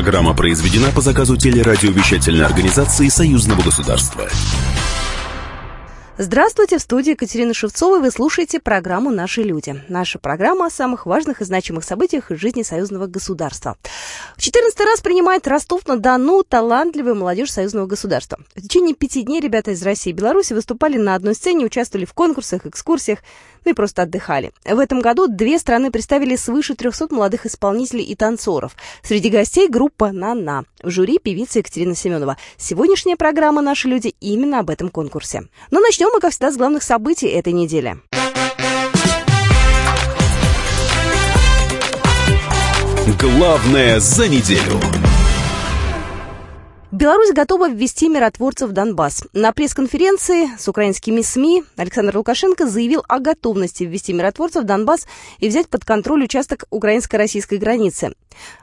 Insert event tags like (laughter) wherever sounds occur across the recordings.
Программа произведена по заказу телерадиовещательной организации Союзного государства. Здравствуйте, в студии Екатерина Шевцова, вы слушаете программу «Наши люди». Наша программа о самых важных и значимых событиях из жизни союзного государства. В 14 раз принимает Ростов-на-Дону талантливая молодежь союзного государства. В течение пяти дней ребята из России и Беларуси выступали на одной сцене, участвовали в конкурсах, экскурсиях, ну и просто отдыхали. В этом году две страны представили свыше 300 молодых исполнителей и танцоров. Среди гостей группа «На-на». В жюри певица Екатерина Семенова. Сегодняшняя программа «Наши люди» именно об этом конкурсе. Но начнем мы, как всегда, с главных событий этой недели. Главное за неделю. Беларусь готова ввести миротворцев в Донбасс. На пресс-конференции с украинскими СМИ Александр Лукашенко заявил о готовности ввести миротворцев в Донбасс и взять под контроль участок украинско-российской границы.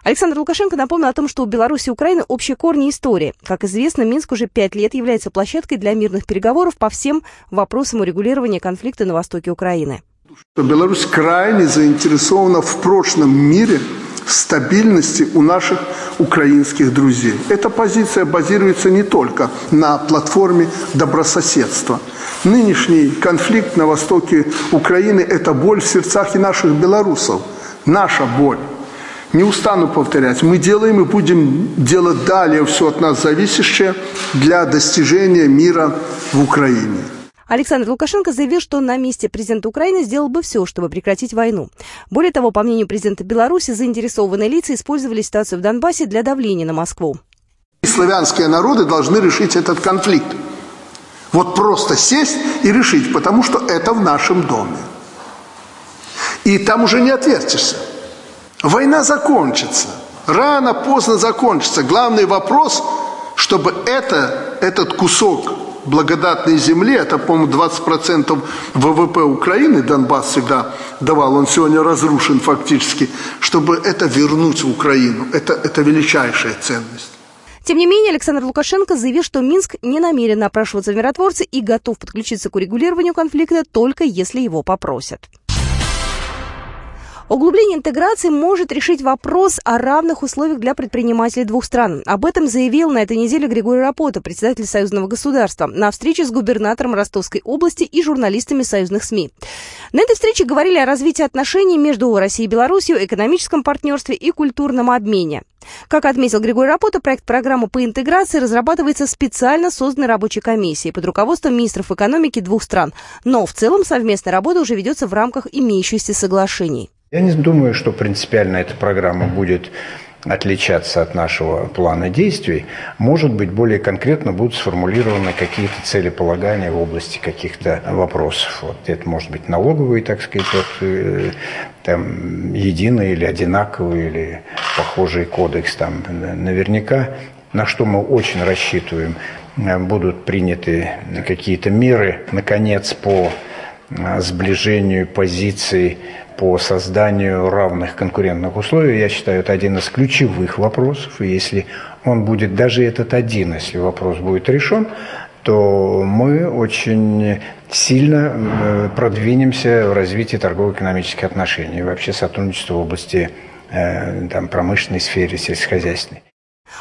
Александр Лукашенко напомнил о том, что у Беларуси и Украины общие корни истории. Как известно, Минск уже пять лет является площадкой для мирных переговоров по всем вопросам урегулирования конфликта на востоке Украины. Беларусь крайне заинтересована в прочном мире – стабильности у наших украинских друзей. Эта позиция базируется не только на платформе добрососедства. Нынешний конфликт на востоке Украины – это боль в сердцах и наших белорусов. Наша боль. Не устану повторять, мы делаем и будем делать далее все от нас зависящее для достижения мира в Украине. Александр Лукашенко заявил, что на месте президента Украины сделал бы все, чтобы прекратить войну. Более того, по мнению президента Беларуси, заинтересованные лица использовали ситуацию в Донбассе для давления на Москву. Славянские народы должны решить этот конфликт. Вот просто сесть и решить, потому что это в нашем доме. И там уже не отвертишься. Война закончится. Рано, поздно закончится. Главный вопрос, чтобы это, этот кусок благодатной земли, это, по-моему, 20% ВВП Украины Донбасс всегда давал, он сегодня разрушен фактически, чтобы это вернуть в Украину. Это, это величайшая ценность. Тем не менее, Александр Лукашенко заявил, что Минск не намерен напрашиваться в миротворцы и готов подключиться к урегулированию конфликта только если его попросят. Углубление интеграции может решить вопрос о равных условиях для предпринимателей двух стран. Об этом заявил на этой неделе Григорий Рапота, председатель Союзного государства, на встрече с губернатором Ростовской области и журналистами союзных СМИ. На этой встрече говорили о развитии отношений между Россией и Беларусью, экономическом партнерстве и культурном обмене. Как отметил Григорий Рапота, проект программы по интеграции разрабатывается специально созданной рабочей комиссией под руководством министров экономики двух стран. Но в целом совместная работа уже ведется в рамках имеющихся соглашений. Я не думаю, что принципиально эта программа будет отличаться от нашего плана действий, может быть, более конкретно будут сформулированы какие-то целеполагания в области каких-то вопросов. Вот это может быть налоговый, так сказать, вот, э, там, единый или одинаковый, или похожий кодекс. Там, наверняка, на что мы очень рассчитываем, э, будут приняты какие-то меры, наконец, по э, сближению позиций по созданию равных конкурентных условий, я считаю, это один из ключевых вопросов. И если он будет, даже этот один, если вопрос будет решен, то мы очень сильно э, продвинемся в развитии торгово-экономических отношений, вообще сотрудничества в области э, там, промышленной сфере, сельскохозяйственной.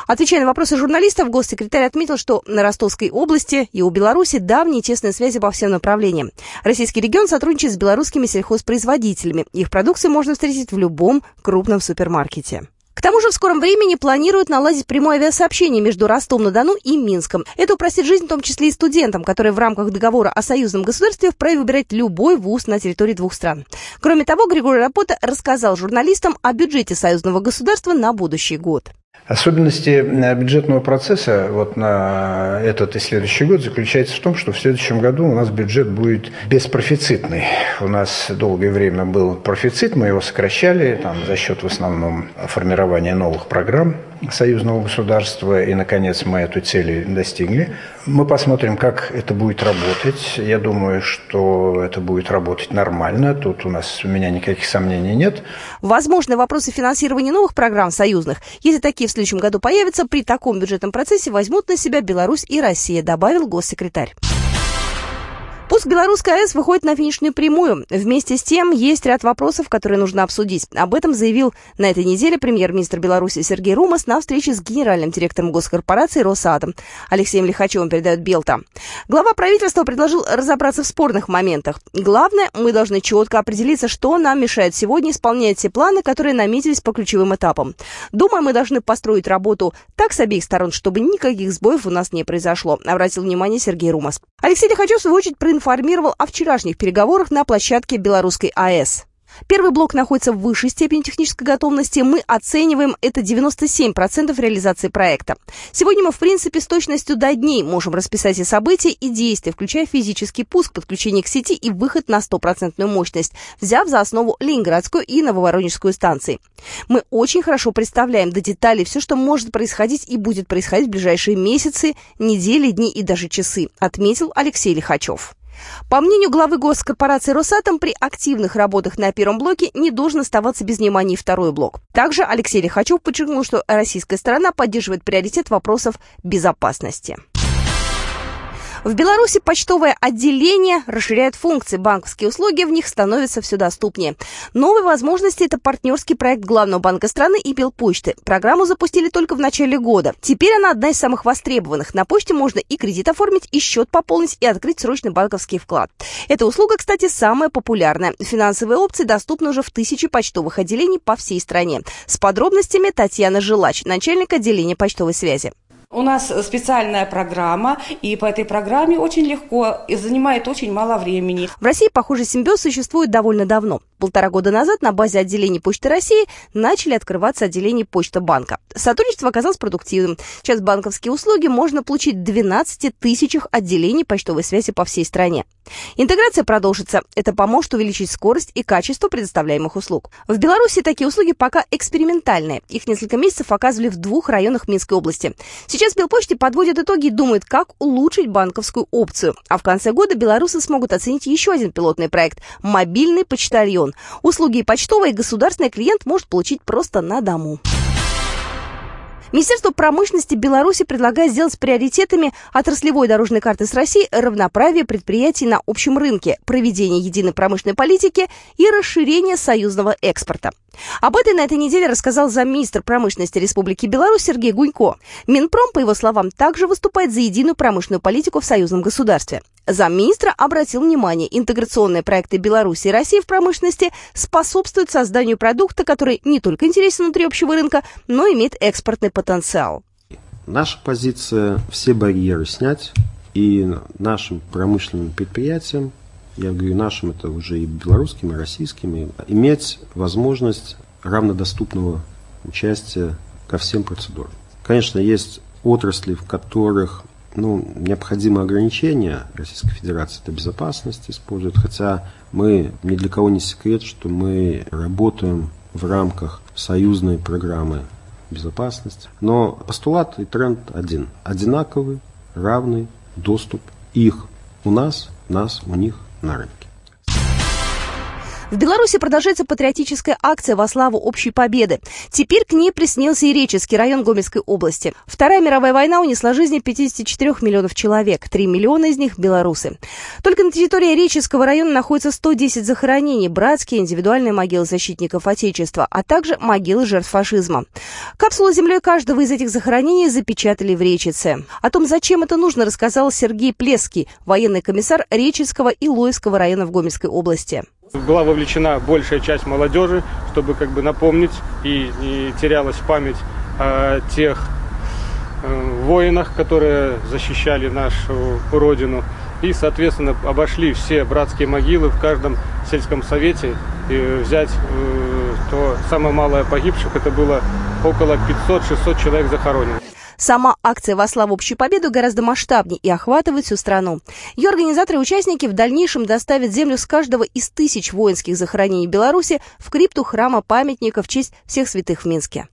Отвечая на вопросы журналистов, госсекретарь отметил, что на Ростовской области и у Беларуси давние тесные связи по всем направлениям. Российский регион сотрудничает с белорусскими сельхозпроизводителями. Их продукцию можно встретить в любом крупном супермаркете. К тому же в скором времени планируют наладить прямое авиасообщение между Ростовом-на-Дону и Минском. Это упростит жизнь в том числе и студентам, которые в рамках договора о союзном государстве вправе выбирать любой вуз на территории двух стран. Кроме того, Григорий Рапота рассказал журналистам о бюджете союзного государства на будущий год. Особенности э, бюджетного процесса вот на этот и следующий год заключается в том, что в следующем году у нас бюджет будет беспрофицитный. У нас долгое время был профицит, мы его сокращали там, за счет в основном формирования новых программ союзного государства, и, наконец, мы эту цель достигли. Мы посмотрим, как это будет работать. Я думаю, что это будет работать нормально. Тут у нас у меня никаких сомнений нет. Возможны вопросы финансирования новых программ союзных. Если такие в следующем году появятся, при таком бюджетном процессе возьмут на себя Беларусь и Россия, добавил госсекретарь. Пуск Белорусской АЭС выходит на финишную прямую. Вместе с тем, есть ряд вопросов, которые нужно обсудить. Об этом заявил на этой неделе премьер-министр Беларуси Сергей Румас на встрече с генеральным директором госкорпорации «Росатом» Алексеем Лихачевым, передает Белта. Глава правительства предложил разобраться в спорных моментах. Главное, мы должны четко определиться, что нам мешает сегодня исполнять те планы, которые наметились по ключевым этапам. Думаю, мы должны построить работу так с обеих сторон, чтобы никаких сбоев у нас не произошло, обратил внимание Сергей Румас. Алексей Лихачев, в свою очередь, проинформировал о вчерашних переговорах на площадке Белорусской АЭС. Первый блок находится в высшей степени технической готовности. Мы оцениваем это 97% реализации проекта. Сегодня мы, в принципе, с точностью до дней можем расписать и события, и действия, включая физический пуск, подключение к сети и выход на стопроцентную мощность, взяв за основу Ленинградскую и Нововоронежскую станции. Мы очень хорошо представляем до деталей все, что может происходить и будет происходить в ближайшие месяцы, недели, дни и даже часы, отметил Алексей Лихачев. По мнению главы госкорпорации «Росатом», при активных работах на первом блоке не должен оставаться без внимания второй блок. Также Алексей Лихачев подчеркнул, что российская сторона поддерживает приоритет вопросов безопасности. В Беларуси почтовое отделение расширяет функции, банковские услуги в них становятся все доступнее. Новые возможности – это партнерский проект Главного банка страны и Белпочты. Программу запустили только в начале года. Теперь она одна из самых востребованных. На почте можно и кредит оформить, и счет пополнить, и открыть срочный банковский вклад. Эта услуга, кстати, самая популярная. Финансовые опции доступны уже в тысячи почтовых отделений по всей стране. С подробностями Татьяна Жилач, начальник отделения почтовой связи. У нас специальная программа, и по этой программе очень легко и занимает очень мало времени. В России похожий симбиоз существует довольно давно. Полтора года назад на базе отделений Почты России начали открываться отделения Почта Банка. Сотрудничество оказалось продуктивным. Сейчас банковские услуги можно получить в 12 тысячах отделений почтовой связи по всей стране. Интеграция продолжится. Это поможет увеличить скорость и качество предоставляемых услуг. В Беларуси такие услуги пока экспериментальные. Их несколько месяцев оказывали в двух районах Минской области. Сейчас Белпочте подводят итоги и думают, как улучшить банковскую опцию. А в конце года белорусы смогут оценить еще один пилотный проект – мобильный почтальон. Услуги почтовые государственный клиент может получить просто на дому. Министерство промышленности Беларуси предлагает сделать приоритетами отраслевой дорожной карты с Россией равноправие предприятий на общем рынке, проведение единой промышленной политики и расширение союзного экспорта. Об этой на этой неделе рассказал замминистр промышленности Республики Беларусь Сергей Гунько. Минпром, по его словам, также выступает за единую промышленную политику в союзном государстве. Замминистра обратил внимание, интеграционные проекты Беларуси и России в промышленности способствуют созданию продукта, который не только интересен внутри общего рынка, но и имеет экспортный потенциал. Наша позиция – все барьеры снять и нашим промышленным предприятиям я говорю нашим, это уже и белорусским, и российским, иметь возможность равнодоступного участия ко всем процедурам. Конечно, есть отрасли, в которых ну, необходимо ограничение Российской Федерации, это безопасность использует, хотя мы, ни для кого не секрет, что мы работаем в рамках союзной программы безопасности. Но постулат и тренд один. Одинаковый, равный доступ их у нас, нас у них на рынке. В Беларуси продолжается патриотическая акция во славу общей победы. Теперь к ней приснился и Реческий район Гомельской области. Вторая мировая война унесла жизни 54 миллионов человек. 3 миллиона из них – белорусы. Только на территории Реческого района находится 110 захоронений, братские индивидуальные могилы защитников Отечества, а также могилы жертв фашизма. Капсулу землей каждого из этих захоронений запечатали в Речице. О том, зачем это нужно, рассказал Сергей Плеский, военный комиссар Реческого и Лоевского района в Гомельской области. Была вовлечена большая часть молодежи, чтобы как бы напомнить и не терялась память о тех э, воинах, которые защищали нашу родину. И, соответственно, обошли все братские могилы в каждом сельском совете и взять э, то самое малое погибших, это было около 500-600 человек захоронено. Сама акция «Во славу общей победы» гораздо масштабнее и охватывает всю страну. Ее организаторы и участники в дальнейшем доставят землю с каждого из тысяч воинских захоронений Беларуси в крипту храма памятника в честь всех святых в Минске.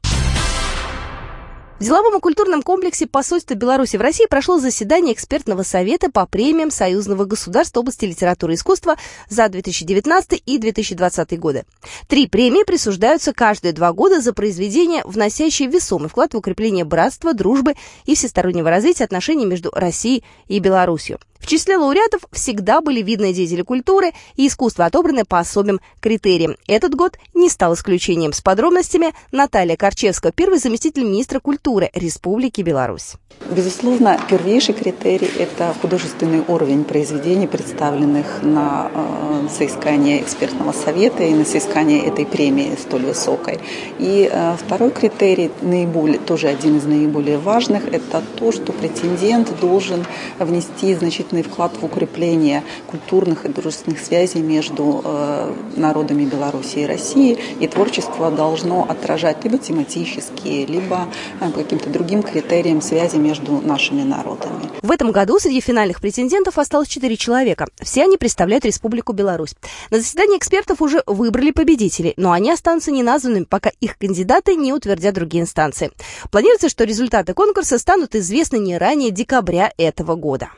В деловом и культурном комплексе посольства Беларуси в России прошло заседание экспертного совета по премиям союзного государства области литературы и искусства за 2019 и 2020 годы. Три премии присуждаются каждые два года за произведения, вносящие весомый вклад в укрепление братства, дружбы и всестороннего развития отношений между Россией и Беларусью. В числе лауреатов всегда были видные деятели культуры и искусства, отобраны по особым критериям. Этот год не стал исключением. С подробностями Наталья Корчевская, первый заместитель министра культуры Республики Беларусь. Безусловно, первейший критерий – это художественный уровень произведений, представленных на э, соискание экспертного совета и на соискание этой премии столь высокой. И э, второй критерий, наиболее, тоже один из наиболее важных, это то, что претендент должен внести значительный вклад в укрепление культурных и дружественных связей между э, народами Беларуси и России, и творчество должно отражать либо тематические, либо э, каким-то другим критериям связи между нашими народами. В этом году среди финальных претендентов осталось четыре человека. Все они представляют Республику Беларусь. На заседании экспертов уже выбрали победителей, но они останутся неназванными, пока их кандидаты не утвердят другие инстанции. Планируется, что результаты конкурса станут известны не ранее декабря этого года.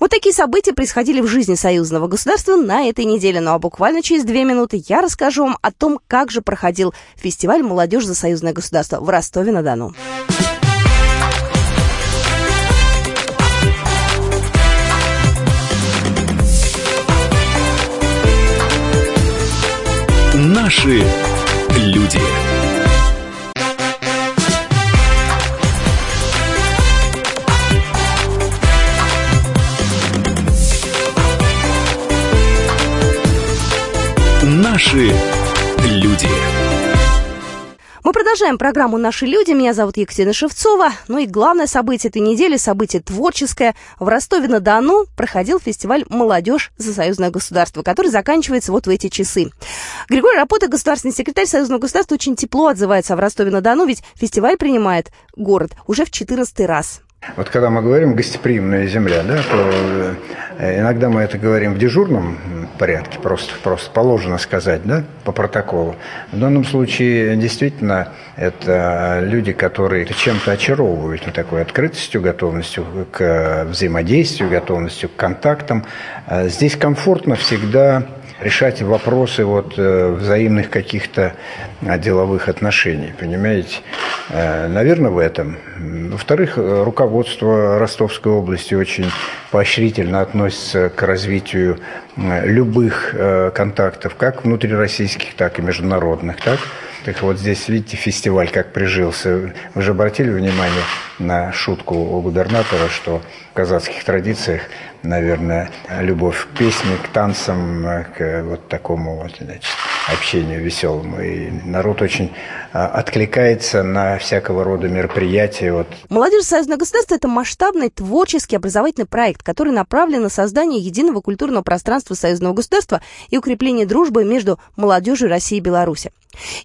Вот такие события происходили в жизни союзного государства на этой неделе. Ну а буквально через две минуты я расскажу вам о том, как же проходил фестиваль «Молодежь за союзное государство» в Ростове-на-Дону. Наши люди. Наши люди. Мы продолжаем программу «Наши люди». Меня зовут Екатерина Шевцова. Ну и главное событие этой недели, событие творческое. В Ростове-на-Дону проходил фестиваль «Молодежь за союзное государство», который заканчивается вот в эти часы. Григорий Рапота, государственный секретарь союзного государства, очень тепло отзывается о Ростове-на-Дону, ведь фестиваль принимает город уже в 14 раз. Вот когда мы говорим «гостеприимная земля», да, то э, иногда мы это говорим в дежурном порядке, просто, просто положено сказать, да, по протоколу. В данном случае действительно это люди, которые чем-то очаровывают, вот такой открытостью, готовностью к взаимодействию, готовностью к контактам. Э, здесь комфортно всегда решать вопросы вот э, взаимных каких-то а, деловых отношений, понимаете? Э, Наверное, в этом. Во-вторых, руководство Ростовской области очень поощрительно относится к развитию любых э, контактов, как внутрироссийских, так и международных, так? Так вот здесь, видите, фестиваль как прижился. Вы же обратили внимание на шутку у губернатора, что в казахских традициях наверное, любовь к песне, к танцам, к вот такому вот, значит, общению веселому. И народ очень а, откликается на всякого рода мероприятия. Вот. Молодежь Союзного государства – это масштабный творческий образовательный проект, который направлен на создание единого культурного пространства Союзного государства и укрепление дружбы между молодежью России и Беларуси.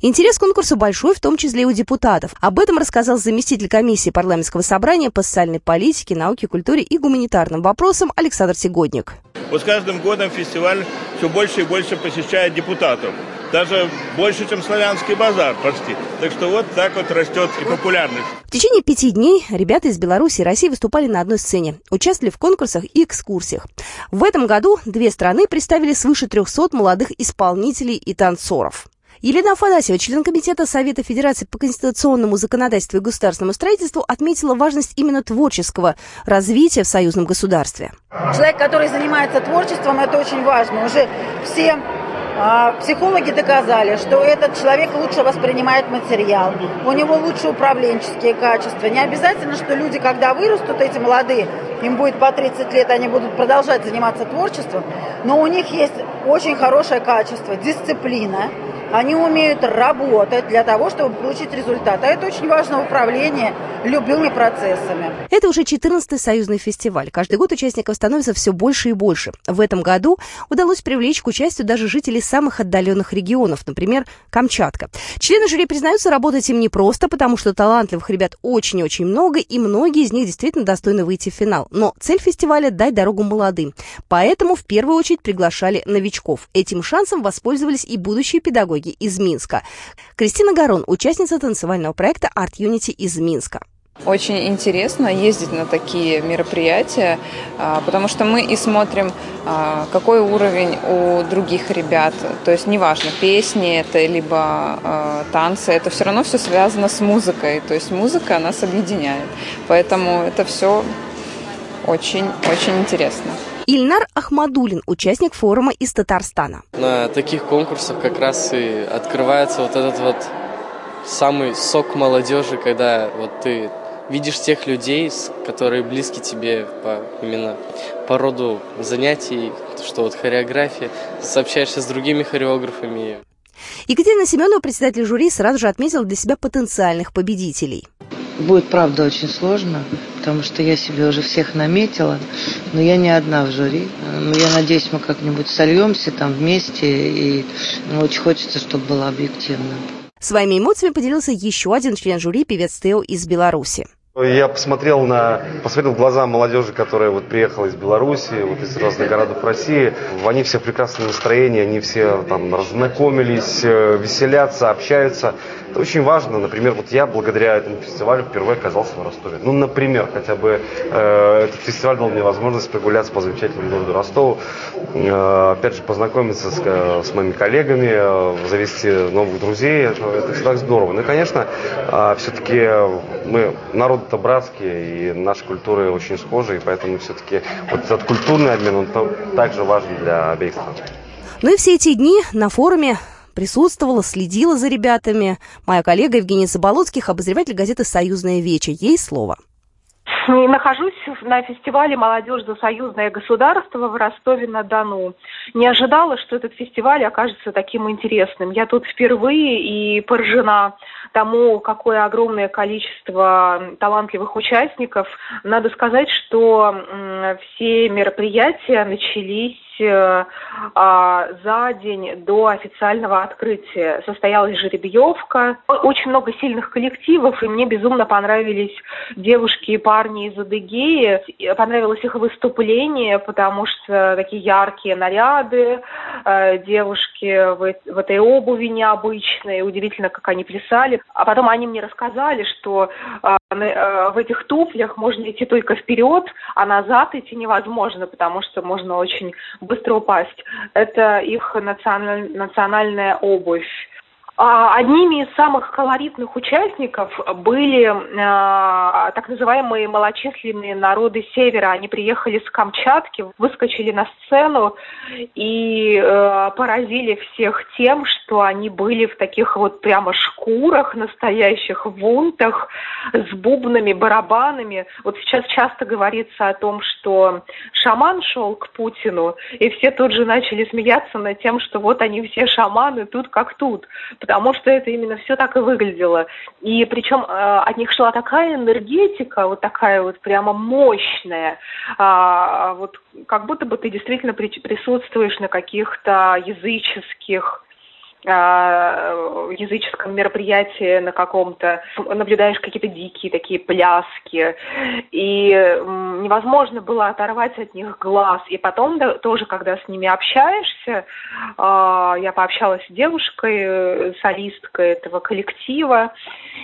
Интерес к конкурсу большой, в том числе и у депутатов. Об этом рассказал заместитель комиссии парламентского собрания по социальной политике, науке, культуре и гуманитарным вопросам Александр Сегодник. Вот с каждым годом фестиваль все больше и больше посещает депутатов даже больше, чем славянский базар почти. Так что вот так вот растет и популярность. В течение пяти дней ребята из Беларуси и России выступали на одной сцене, участвовали в конкурсах и экскурсиях. В этом году две страны представили свыше 300 молодых исполнителей и танцоров. Елена Афанасьева, член Комитета Совета Федерации по конституционному законодательству и государственному строительству, отметила важность именно творческого развития в союзном государстве. Человек, который занимается творчеством, это очень важно. Уже все а, психологи доказали, что этот человек лучше воспринимает материал, у него лучше управленческие качества. Не обязательно, что люди, когда вырастут, эти молодые, им будет по 30 лет, они будут продолжать заниматься творчеством, но у них есть очень хорошее качество, дисциплина, они умеют работать для того, чтобы получить результат. А это очень важно в управлении любыми процессами. Это уже 14-й союзный фестиваль. Каждый год участников становится все больше и больше. В этом году удалось привлечь к участию даже жителей самых отдаленных регионов, например, Камчатка. Члены жюри признаются, работать им непросто, потому что талантливых ребят очень-очень много, и многие из них действительно достойны выйти в финал. Но цель фестиваля – дать дорогу молодым. Поэтому в первую очередь приглашали новичков. Этим шансом воспользовались и будущие педагоги из Минска. Кристина Гарон, участница танцевального проекта Art Unity из Минска. Очень интересно ездить на такие мероприятия, а, потому что мы и смотрим, а, какой уровень у других ребят. То есть неважно, песни это, либо а, танцы, это все равно все связано с музыкой. То есть музыка нас объединяет. Поэтому это все очень-очень интересно. Ильнар Ахмадулин, участник форума из Татарстана. На таких конкурсах как раз и открывается вот этот вот самый сок молодежи, когда вот ты видишь тех людей, которые близки тебе по, именно по роду занятий, что вот хореография, сообщаешься с другими хореографами. Екатерина Семенова, председатель жюри, сразу же отметила для себя потенциальных победителей. Будет, правда, очень сложно, потому что я себе уже всех наметила, но я не одна в жюри. Но я надеюсь, мы как-нибудь сольемся там вместе, и ну, очень хочется, чтобы было объективно. Своими эмоциями поделился еще один член жюри, певец Тео из Беларуси. Я посмотрел на, посмотрел в глаза молодежи, которая вот приехала из Беларуси, вот из разных городов России. Они все в прекрасном настроении, они все там разнакомились, э, веселятся, общаются. Это очень важно. Например, вот я благодаря этому фестивалю впервые оказался в Ростове. Ну, например, хотя бы э, этот фестиваль дал мне возможность прогуляться по замечательному городу Ростову. Э, опять же, познакомиться с, э, с моими коллегами, э, завести новых друзей. Это, это всегда здорово. Ну и, конечно, э, все-таки мы народ-то братский, и наши культуры очень схожи, и поэтому все-таки вот этот культурный обмен, он также важен для обеих стран. Ну и все эти дни на форуме присутствовала, следила за ребятами. Моя коллега Евгения Заболоцких, обозреватель газеты «Союзная веча». Ей слово. Нахожусь на фестивале «Молодежь за союзное государство» в Ростове-на-Дону. Не ожидала, что этот фестиваль окажется таким интересным. Я тут впервые и поражена тому, какое огромное количество талантливых участников. Надо сказать, что все мероприятия начались за день до официального открытия. Состоялась жеребьевка. Очень много сильных коллективов, и мне безумно понравились девушки и парни из Адыгеи. Понравилось их выступление, потому что такие яркие наряды, э, девушки в, этой обуви необычной. Удивительно, как они плясали. А потом они мне рассказали, что э, э, в этих туфлях можно идти только вперед, а назад идти невозможно, потому что можно очень быстро упасть. Это их националь, национальная обувь. А, одними из самых колоритных участников были э, так называемые малочисленные народы Севера. Они приехали с Камчатки, выскочили на сцену и э, поразили всех тем, что они были в таких вот прямо шкурах настоящих, вунтах, с бубнами, барабанами. Вот сейчас часто говорится о том, что шаман шел к Путину, и все тут же начали смеяться над тем, что вот они все шаманы тут как тут потому что это именно все так и выглядело. И причем э, от них шла такая энергетика, вот такая вот прямо мощная, э, вот как будто бы ты действительно при, присутствуешь на каких-то языческих а, языческом мероприятии на каком-то, наблюдаешь какие-то дикие такие пляски, и невозможно было оторвать от них глаз. И потом да, тоже, когда с ними общаешься, а, я пообщалась с девушкой, э, солисткой этого коллектива,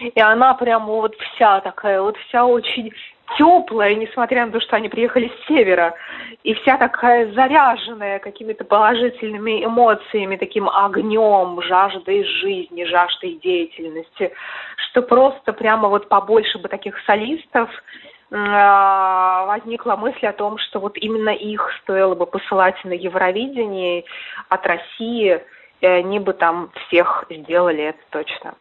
и она прямо вот вся такая, вот вся очень теплая, несмотря на то, что они приехали с севера, и вся такая заряженная какими-то положительными эмоциями, таким огнем, жаждой жизни, жаждой деятельности, что просто прямо вот побольше бы таких солистов, а, возникла мысль о том, что вот именно их стоило бы посылать на Евровидение от России, и они бы там всех сделали это точно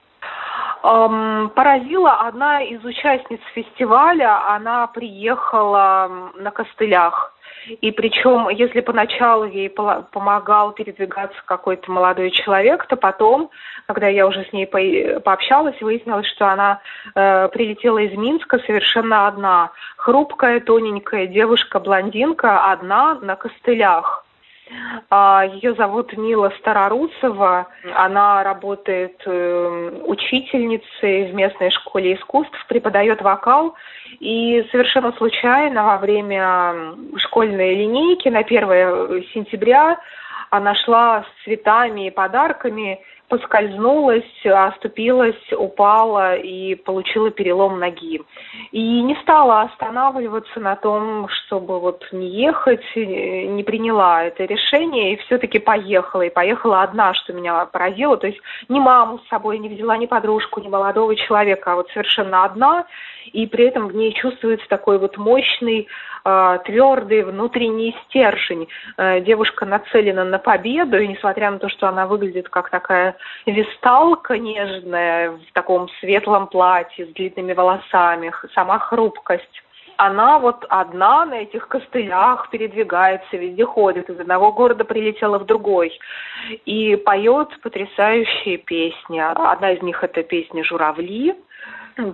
поразила одна из участниц фестиваля. Она приехала на костылях. И причем, если поначалу ей помогал передвигаться какой-то молодой человек, то потом, когда я уже с ней пообщалась, выяснилось, что она э, прилетела из Минска совершенно одна. Хрупкая, тоненькая девушка-блондинка, одна на костылях. А, Ее зовут Мила Старорусова. Она работает эм, учительницей в местной школе искусств, преподает вокал. И совершенно случайно во время школьной линейки на 1 сентября она шла с цветами и подарками поскользнулась, оступилась, упала и получила перелом ноги. И не стала останавливаться на том, чтобы вот не ехать, не приняла это решение и все-таки поехала. И поехала одна, что меня поразило. То есть ни маму с собой не взяла, ни подружку, ни молодого человека, а вот совершенно одна. И при этом в ней чувствуется такой вот мощный, э, твердый внутренний стержень. Э, девушка нацелена на победу, и несмотря на то, что она выглядит как такая висталка нежная в таком светлом платье с длинными волосами, сама хрупкость она вот одна на этих костылях передвигается, везде ходит, из одного города прилетела в другой и поет потрясающие песни. Одна из них это песня «Журавли»,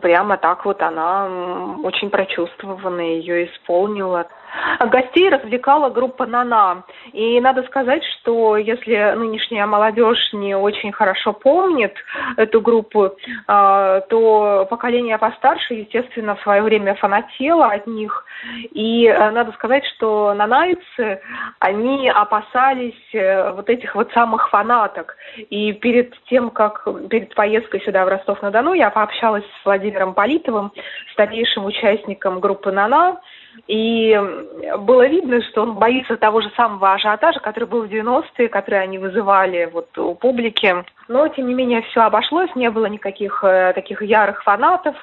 прямо так вот она очень прочувствованно ее исполнила. Гостей развлекала группа «Нана». И надо сказать, что если нынешняя молодежь не очень хорошо помнит эту группу, а, то поколение постарше, естественно, в свое время фанатело от них. И э, надо сказать, что нанайцы, они опасались э, вот этих вот самых фанаток. И перед тем, как перед поездкой сюда в Ростов-на-Дону, я пообщалась с Владимиром Политовым, старейшим участником группы «Нана», и было видно, что он боится того же самого ажиотажа, который был в 90-е, который они вызывали вот у публики. Но, тем не менее, все обошлось, не было никаких э, таких ярых фанатов.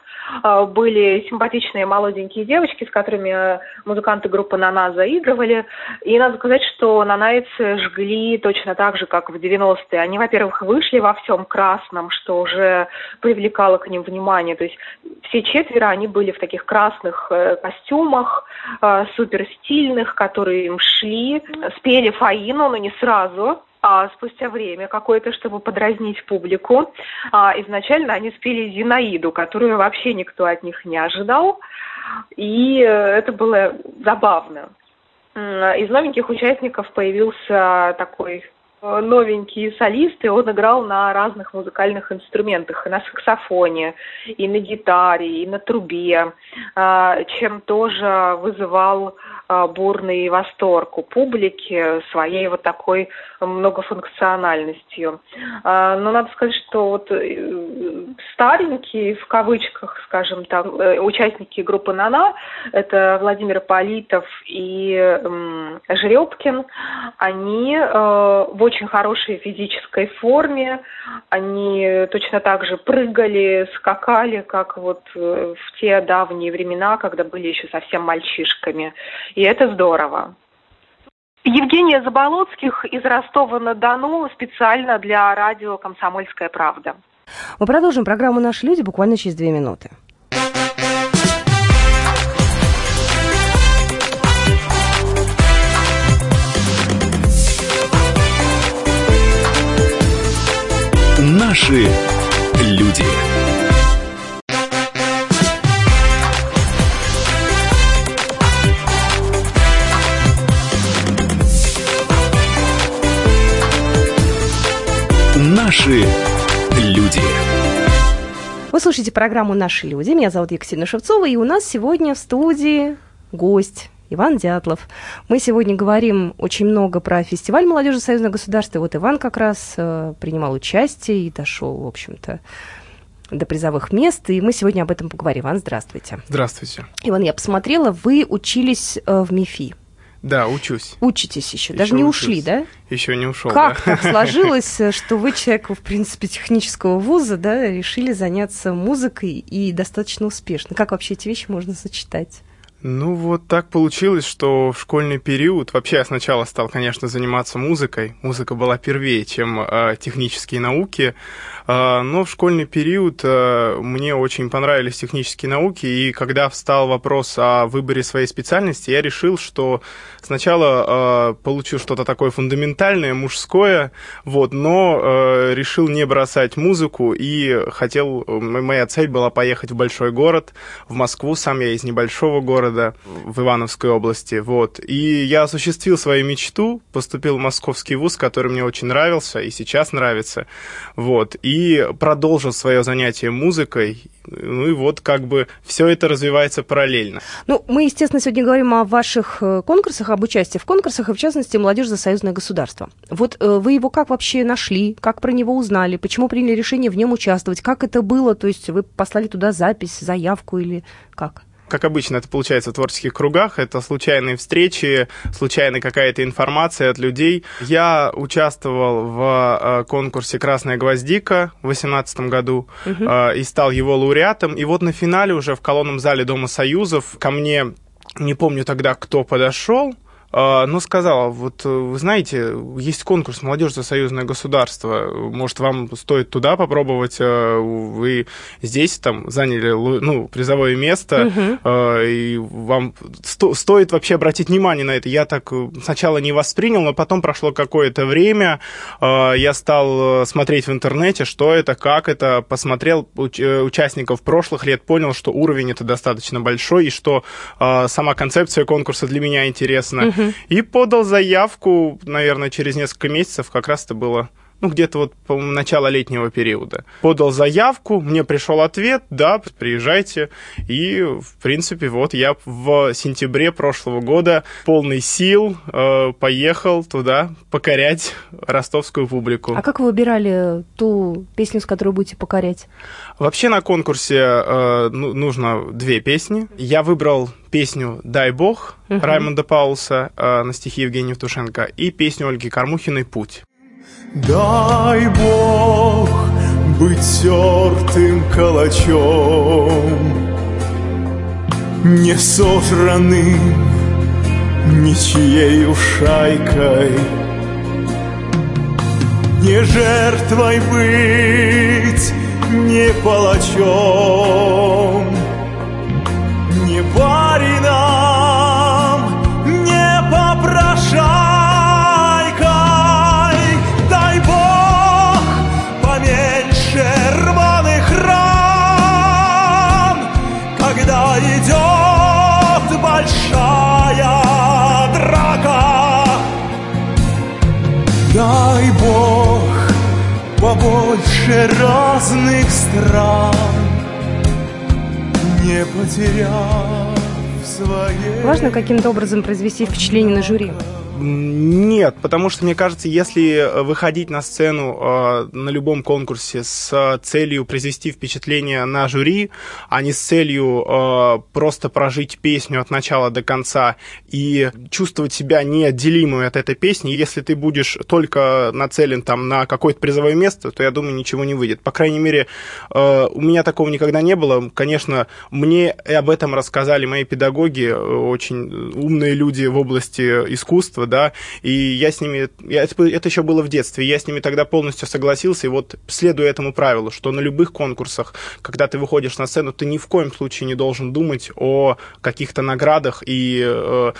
Э, были симпатичные молоденькие девочки, с которыми э, музыканты группы «Нана» заигрывали. И надо сказать, что нанайцы жгли точно так же, как в 90-е. Они, во-первых, вышли во всем красном, что уже привлекало к ним внимание. То есть все четверо, они были в таких красных э, костюмах, супер стильных, которые им шли. Спели Фаину, но не сразу а спустя время какое-то, чтобы подразнить публику. А, изначально они спели Зинаиду, которую вообще никто от них не ожидал, и э, это было забавно. Из новеньких участников появился такой Э, новенький солист, и он играл на разных музыкальных инструментах, и на саксофоне, и на гитаре, и на трубе, э, чем тоже вызывал э, бурный восторг у публики своей вот такой многофункциональностью. Но надо сказать, что вот старенькие, в кавычках, скажем, там, участники группы «Нана», это Владимир Политов и Жеребкин, они в очень хорошей физической форме. Они точно так же прыгали, скакали, как вот э, в те давние времена, когда были еще совсем мальчишками. И это здорово. Евгения Заболоцких из Ростова-на-Дону специально для радио «Комсомольская правда». Мы продолжим программу «Наши люди» буквально через две минуты. Наши люди. Наши люди. Вы слушаете программу «Наши люди». Меня зовут Екатерина Шевцова, и у нас сегодня в студии гость Иван Дятлов. Мы сегодня говорим очень много про фестиваль молодежи союзного государства. И вот Иван как раз э, принимал участие и дошел, в общем-то, до призовых мест, и мы сегодня об этом поговорим. Иван, здравствуйте. Здравствуйте. Иван, я посмотрела, вы учились э, в МИФИ. Да, учусь. Учитесь еще, еще даже не учусь. ушли, да? Еще не ушел. Как да? так сложилось, (laughs) что вы человек, в принципе, технического вуза, да, решили заняться музыкой и достаточно успешно? Как вообще эти вещи можно сочетать? Ну, вот так получилось, что в школьный период... Вообще, я сначала стал, конечно, заниматься музыкой. Музыка была первее, чем э, технические науки. Э, но в школьный период э, мне очень понравились технические науки, и когда встал вопрос о выборе своей специальности, я решил, что сначала э, получу что-то такое фундаментальное, мужское, вот, но э, решил не бросать музыку, и хотел... Моя цель была поехать в большой город, в Москву. Сам я из небольшого города, города в Ивановской области. Вот. И я осуществил свою мечту, поступил в московский вуз, который мне очень нравился и сейчас нравится. Вот. И продолжил свое занятие музыкой. Ну и вот как бы все это развивается параллельно. Ну, мы, естественно, сегодня говорим о ваших э, конкурсах, об участии в конкурсах, и в частности, «Молодежь за союзное государство». Вот э, вы его как вообще нашли, как про него узнали, почему приняли решение в нем участвовать, как это было, то есть вы послали туда запись, заявку или как? Как обычно это получается в творческих кругах, это случайные встречи, случайная какая-то информация от людей. Я участвовал в э, конкурсе «Красная гвоздика» в 2018 году угу. и стал его лауреатом. И вот на финале уже в колонном зале Дома Союзов ко мне, не помню тогда, кто подошел, но сказала, вот э, вы знаете, есть конкурс «Молодежь за союзное государство», может, вам стоит туда попробовать, э, вы здесь там заняли ну, призовое место, угу. и вам сто стоит вообще обратить внимание на это. Я так сначала не воспринял, но потом прошло какое-то время, я стал смотреть в интернете, что это, как это, посмотрел участников прошлых лет, понял, что уровень это достаточно большой, и что сама концепция конкурса для меня интересна. Угу. И подал заявку, наверное, через несколько месяцев, как раз это было ну, где-то вот, по начало летнего периода. Подал заявку, мне пришел ответ, да, приезжайте. И, в принципе, вот я в сентябре прошлого года полный сил э, поехал туда покорять ростовскую публику. А как вы выбирали ту песню, с которой будете покорять? Вообще на конкурсе э, ну, нужно две песни. Я выбрал песню «Дай Бог» uh-huh. Раймонда Паулса э, на стихи Евгения Евтушенко и песню Ольги Кармухиной «Путь». Дай Бог быть тертым калачом, Не сожранным ничьею шайкой, Не жертвой быть, не палачом, побольше разных стран, не потеряв своей... Важно каким-то образом произвести впечатление на жюри? Нет, потому что, мне кажется, если э, выходить на сцену э, на любом конкурсе с целью произвести впечатление на жюри, а не с целью э, просто прожить песню от начала до конца и чувствовать себя неотделимой от этой песни, если ты будешь только нацелен там на какое-то призовое место, то, я думаю, ничего не выйдет. По крайней мере, э, у меня такого никогда не было. Конечно, мне об этом рассказали мои педагоги, э, очень умные люди в области искусства, да, и я с ними, я, это, это еще было в детстве, я с ними тогда полностью согласился, и вот следуя этому правилу, что на любых конкурсах, когда ты выходишь на сцену, ты ни в коем случае не должен думать о каких-то наградах и э,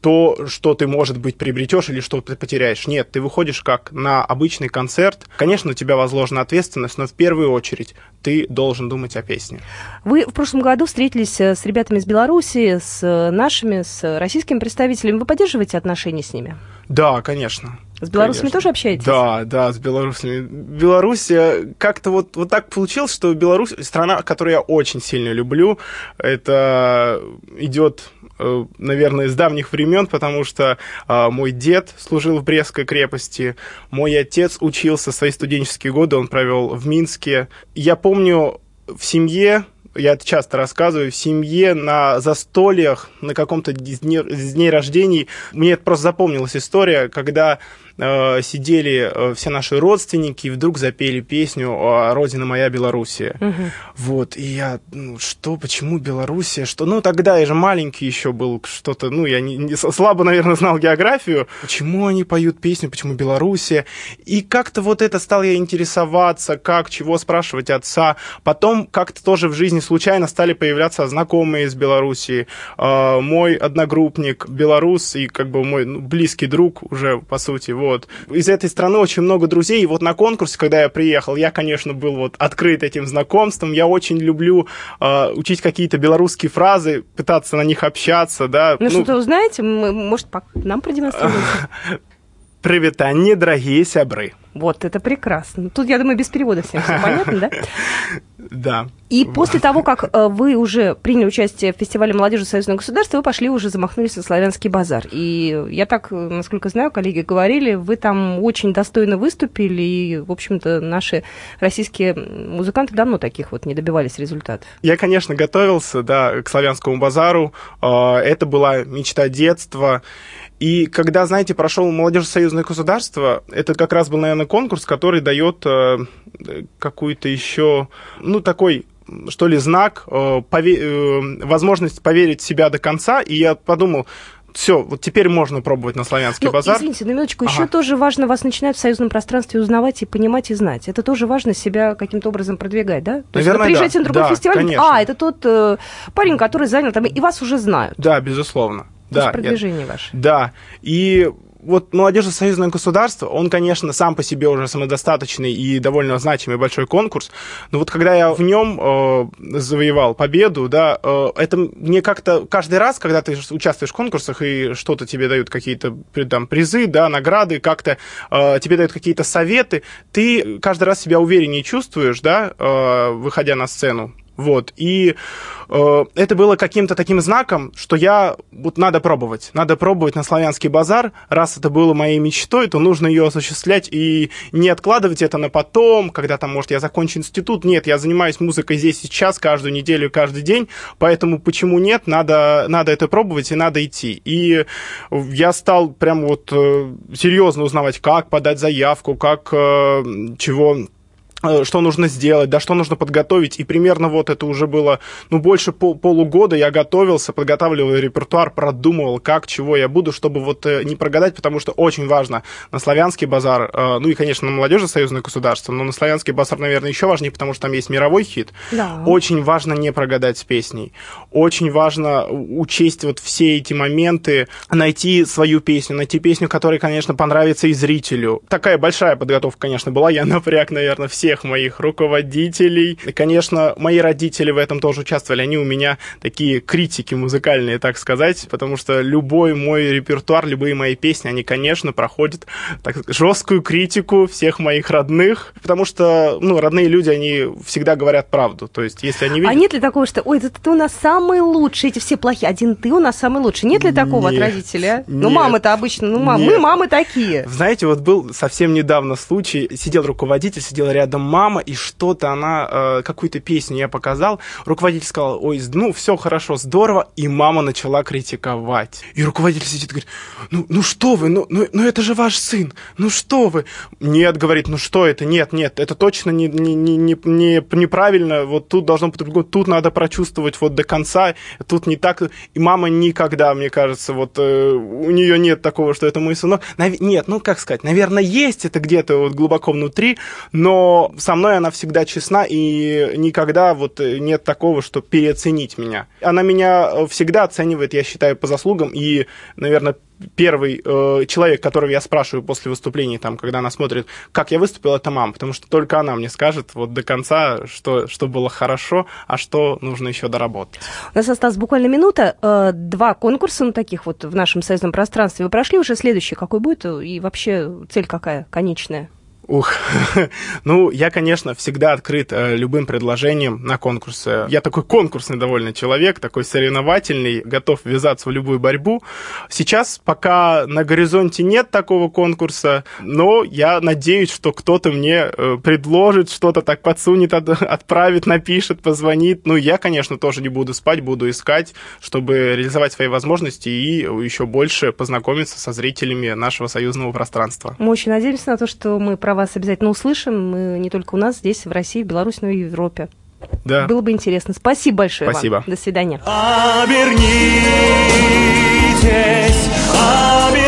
то, что ты, может быть, приобретешь или что ты потеряешь. Нет, ты выходишь как на обычный концерт. Конечно, у тебя возложена ответственность, но в первую очередь ты должен думать о песне. Вы в прошлом году встретились э, с ребятами из Беларуси, с э, нашими, с российскими представителями. Вы поддерживаете отношения с ними? Да, конечно. С белорусами Конечно. тоже общаетесь? Да, да, с белорусами. Беларусь как-то вот, вот так получилось, что Беларусь страна, которую я очень сильно люблю. Это идет э, наверное, с давних времен, потому что э, мой дед служил в Брестской крепости, мой отец учился свои студенческие годы, он провел в Минске. Я помню в семье я это часто рассказываю, в семье, на застольях, на каком-то дне, дне рождений. Мне это просто запомнилась история, когда э, сидели э, все наши родственники и вдруг запели песню «Родина моя Белоруссия». Угу. Вот, и я, ну, что, почему Белоруссия, что, ну, тогда я же маленький еще был, что-то, ну, я не, не, слабо, наверное, знал географию, почему они поют песню, почему Белоруссия, и как-то вот это стал я интересоваться, как, чего спрашивать отца, потом как-то тоже в жизни случайно стали появляться знакомые из Белоруссии, э, мой одногруппник белорус и как бы мой ну, близкий друг уже, по сути, вот, вот. Из этой страны очень много друзей, и вот на конкурсе, когда я приехал, я, конечно, был вот открыт этим знакомством, я очень люблю э, учить какие-то белорусские фразы, пытаться на них общаться, да. Ну, ну что-то узнаете, может, нам продемонстрируете? (laughs) Привитание, дорогие сябры. Вот, это прекрасно. Тут, я думаю, без перевода всем все понятно, да? (laughs) Да. И после того, как э, вы уже приняли участие в фестивале молодежи Союзного государства, вы пошли уже замахнулись на славянский базар. И я так, э, насколько знаю, коллеги говорили, вы там очень достойно выступили, и, в общем-то, наши российские музыканты давно таких вот не добивались результатов. Я, конечно, готовился, да, к славянскому базару. Э, это была мечта детства. И когда, знаете, прошел молодежь союзное государство, это как раз был, наверное, конкурс, который дает э, какую-то еще, ну, такой что ли, знак, э, пове- э, возможность поверить в себя до конца. И я подумал, все, вот теперь можно пробовать на славянский ну, базар. Извините, на минуточку, ага. еще тоже важно вас начинают в союзном пространстве узнавать и понимать и знать. Это тоже важно себя каким-то образом продвигать, да? То Наверное, есть вы приезжаете да. на другой да, фестиваль, конечно. а, это тот э, парень, который занял там, и вас уже знают. Да, безусловно. Да, продвижение я... ваше. Да, и вот молодежь союзное государство, он, конечно, сам по себе уже самодостаточный и довольно значимый большой конкурс, но вот когда я в нем э, завоевал победу, да, э, это мне как-то каждый раз, когда ты участвуешь в конкурсах и что-то тебе дают какие-то там призы, да, награды, как-то э, тебе дают какие-то советы, ты каждый раз себя увереннее чувствуешь, да, э, выходя на сцену. Вот. И э, это было каким-то таким знаком, что я вот надо пробовать. Надо пробовать на славянский базар. Раз это было моей мечтой, то нужно ее осуществлять и не откладывать это на потом, когда там, может, я закончу институт. Нет, я занимаюсь музыкой здесь сейчас, каждую неделю, каждый день. Поэтому почему нет? Надо, надо это пробовать и надо идти. И я стал прям вот э, серьезно узнавать, как подать заявку, как э, чего что нужно сделать, да, что нужно подготовить. И примерно вот это уже было, ну, больше пол полугода я готовился, подготавливал репертуар, продумывал, как, чего я буду, чтобы вот не прогадать, потому что очень важно на славянский базар, ну и, конечно, на молодежи союзное государство, но на славянский базар, наверное, еще важнее, потому что там есть мировой хит. Да. Очень важно не прогадать с песней. Очень важно учесть вот все эти моменты, найти свою песню, найти песню, которая, конечно, понравится и зрителю. Такая большая подготовка, конечно, была. Я (laughs) напряг, наверное, все всех моих руководителей. И, конечно, мои родители в этом тоже участвовали. Они у меня такие критики музыкальные, так сказать, потому что любой мой репертуар, любые мои песни, они, конечно, проходят так, жесткую критику всех моих родных, потому что, ну, родные люди, они всегда говорят правду. То есть, если они видят... А нет ли такого, что, ой, это ты у нас самый лучший, эти все плохие, один ты у нас самый лучший? Нет ли такого нет, от родителей, а? Ну, нет, мамы-то обычно, ну, мам, нет. мы мамы такие. Знаете, вот был совсем недавно случай, сидел руководитель, сидел рядом мама, и что-то она, э, какую-то песню я показал, руководитель сказал, ой, ну, все хорошо, здорово, и мама начала критиковать. И руководитель сидит и говорит, ну, ну что вы, ну, ну, ну это же ваш сын, ну что вы? Нет, говорит, ну что это, нет, нет, это точно не, не, не, не, не, неправильно, вот тут должно быть тут надо прочувствовать вот до конца, тут не так. И мама никогда, мне кажется, вот э, у нее нет такого, что это мой сынок. Нав... Нет, ну как сказать, наверное, есть это где-то вот глубоко внутри, но со мной она всегда честна, и никогда вот нет такого, что переоценить меня. Она меня всегда оценивает, я считаю, по заслугам, и, наверное, первый э, человек, которого я спрашиваю после выступления, там, когда она смотрит, как я выступил, это мама, потому что только она мне скажет вот до конца, что, что было хорошо, а что нужно еще доработать. У нас осталась буквально минута. Э, два конкурса, ну, таких вот в нашем союзном пространстве. Вы прошли уже следующий, какой будет? И вообще цель какая, конечная? Ух, (laughs) ну, я, конечно, всегда открыт э, любым предложением на конкурсы. Я такой конкурсный довольно человек, такой соревновательный, готов ввязаться в любую борьбу. Сейчас пока на горизонте нет такого конкурса, но я надеюсь, что кто-то мне э, предложит, что-то так подсунет, от, (laughs) отправит, напишет, позвонит. Ну, я, конечно, тоже не буду спать, буду искать, чтобы реализовать свои возможности и еще больше познакомиться со зрителями нашего союзного пространства. Мы очень надеемся на то, что мы про вас обязательно услышим. Мы не только у нас здесь, в России, в Беларуси, но и в Европе. Да. Было бы интересно. Спасибо большое Спасибо. вам. До свидания. Обернитесь, обернитесь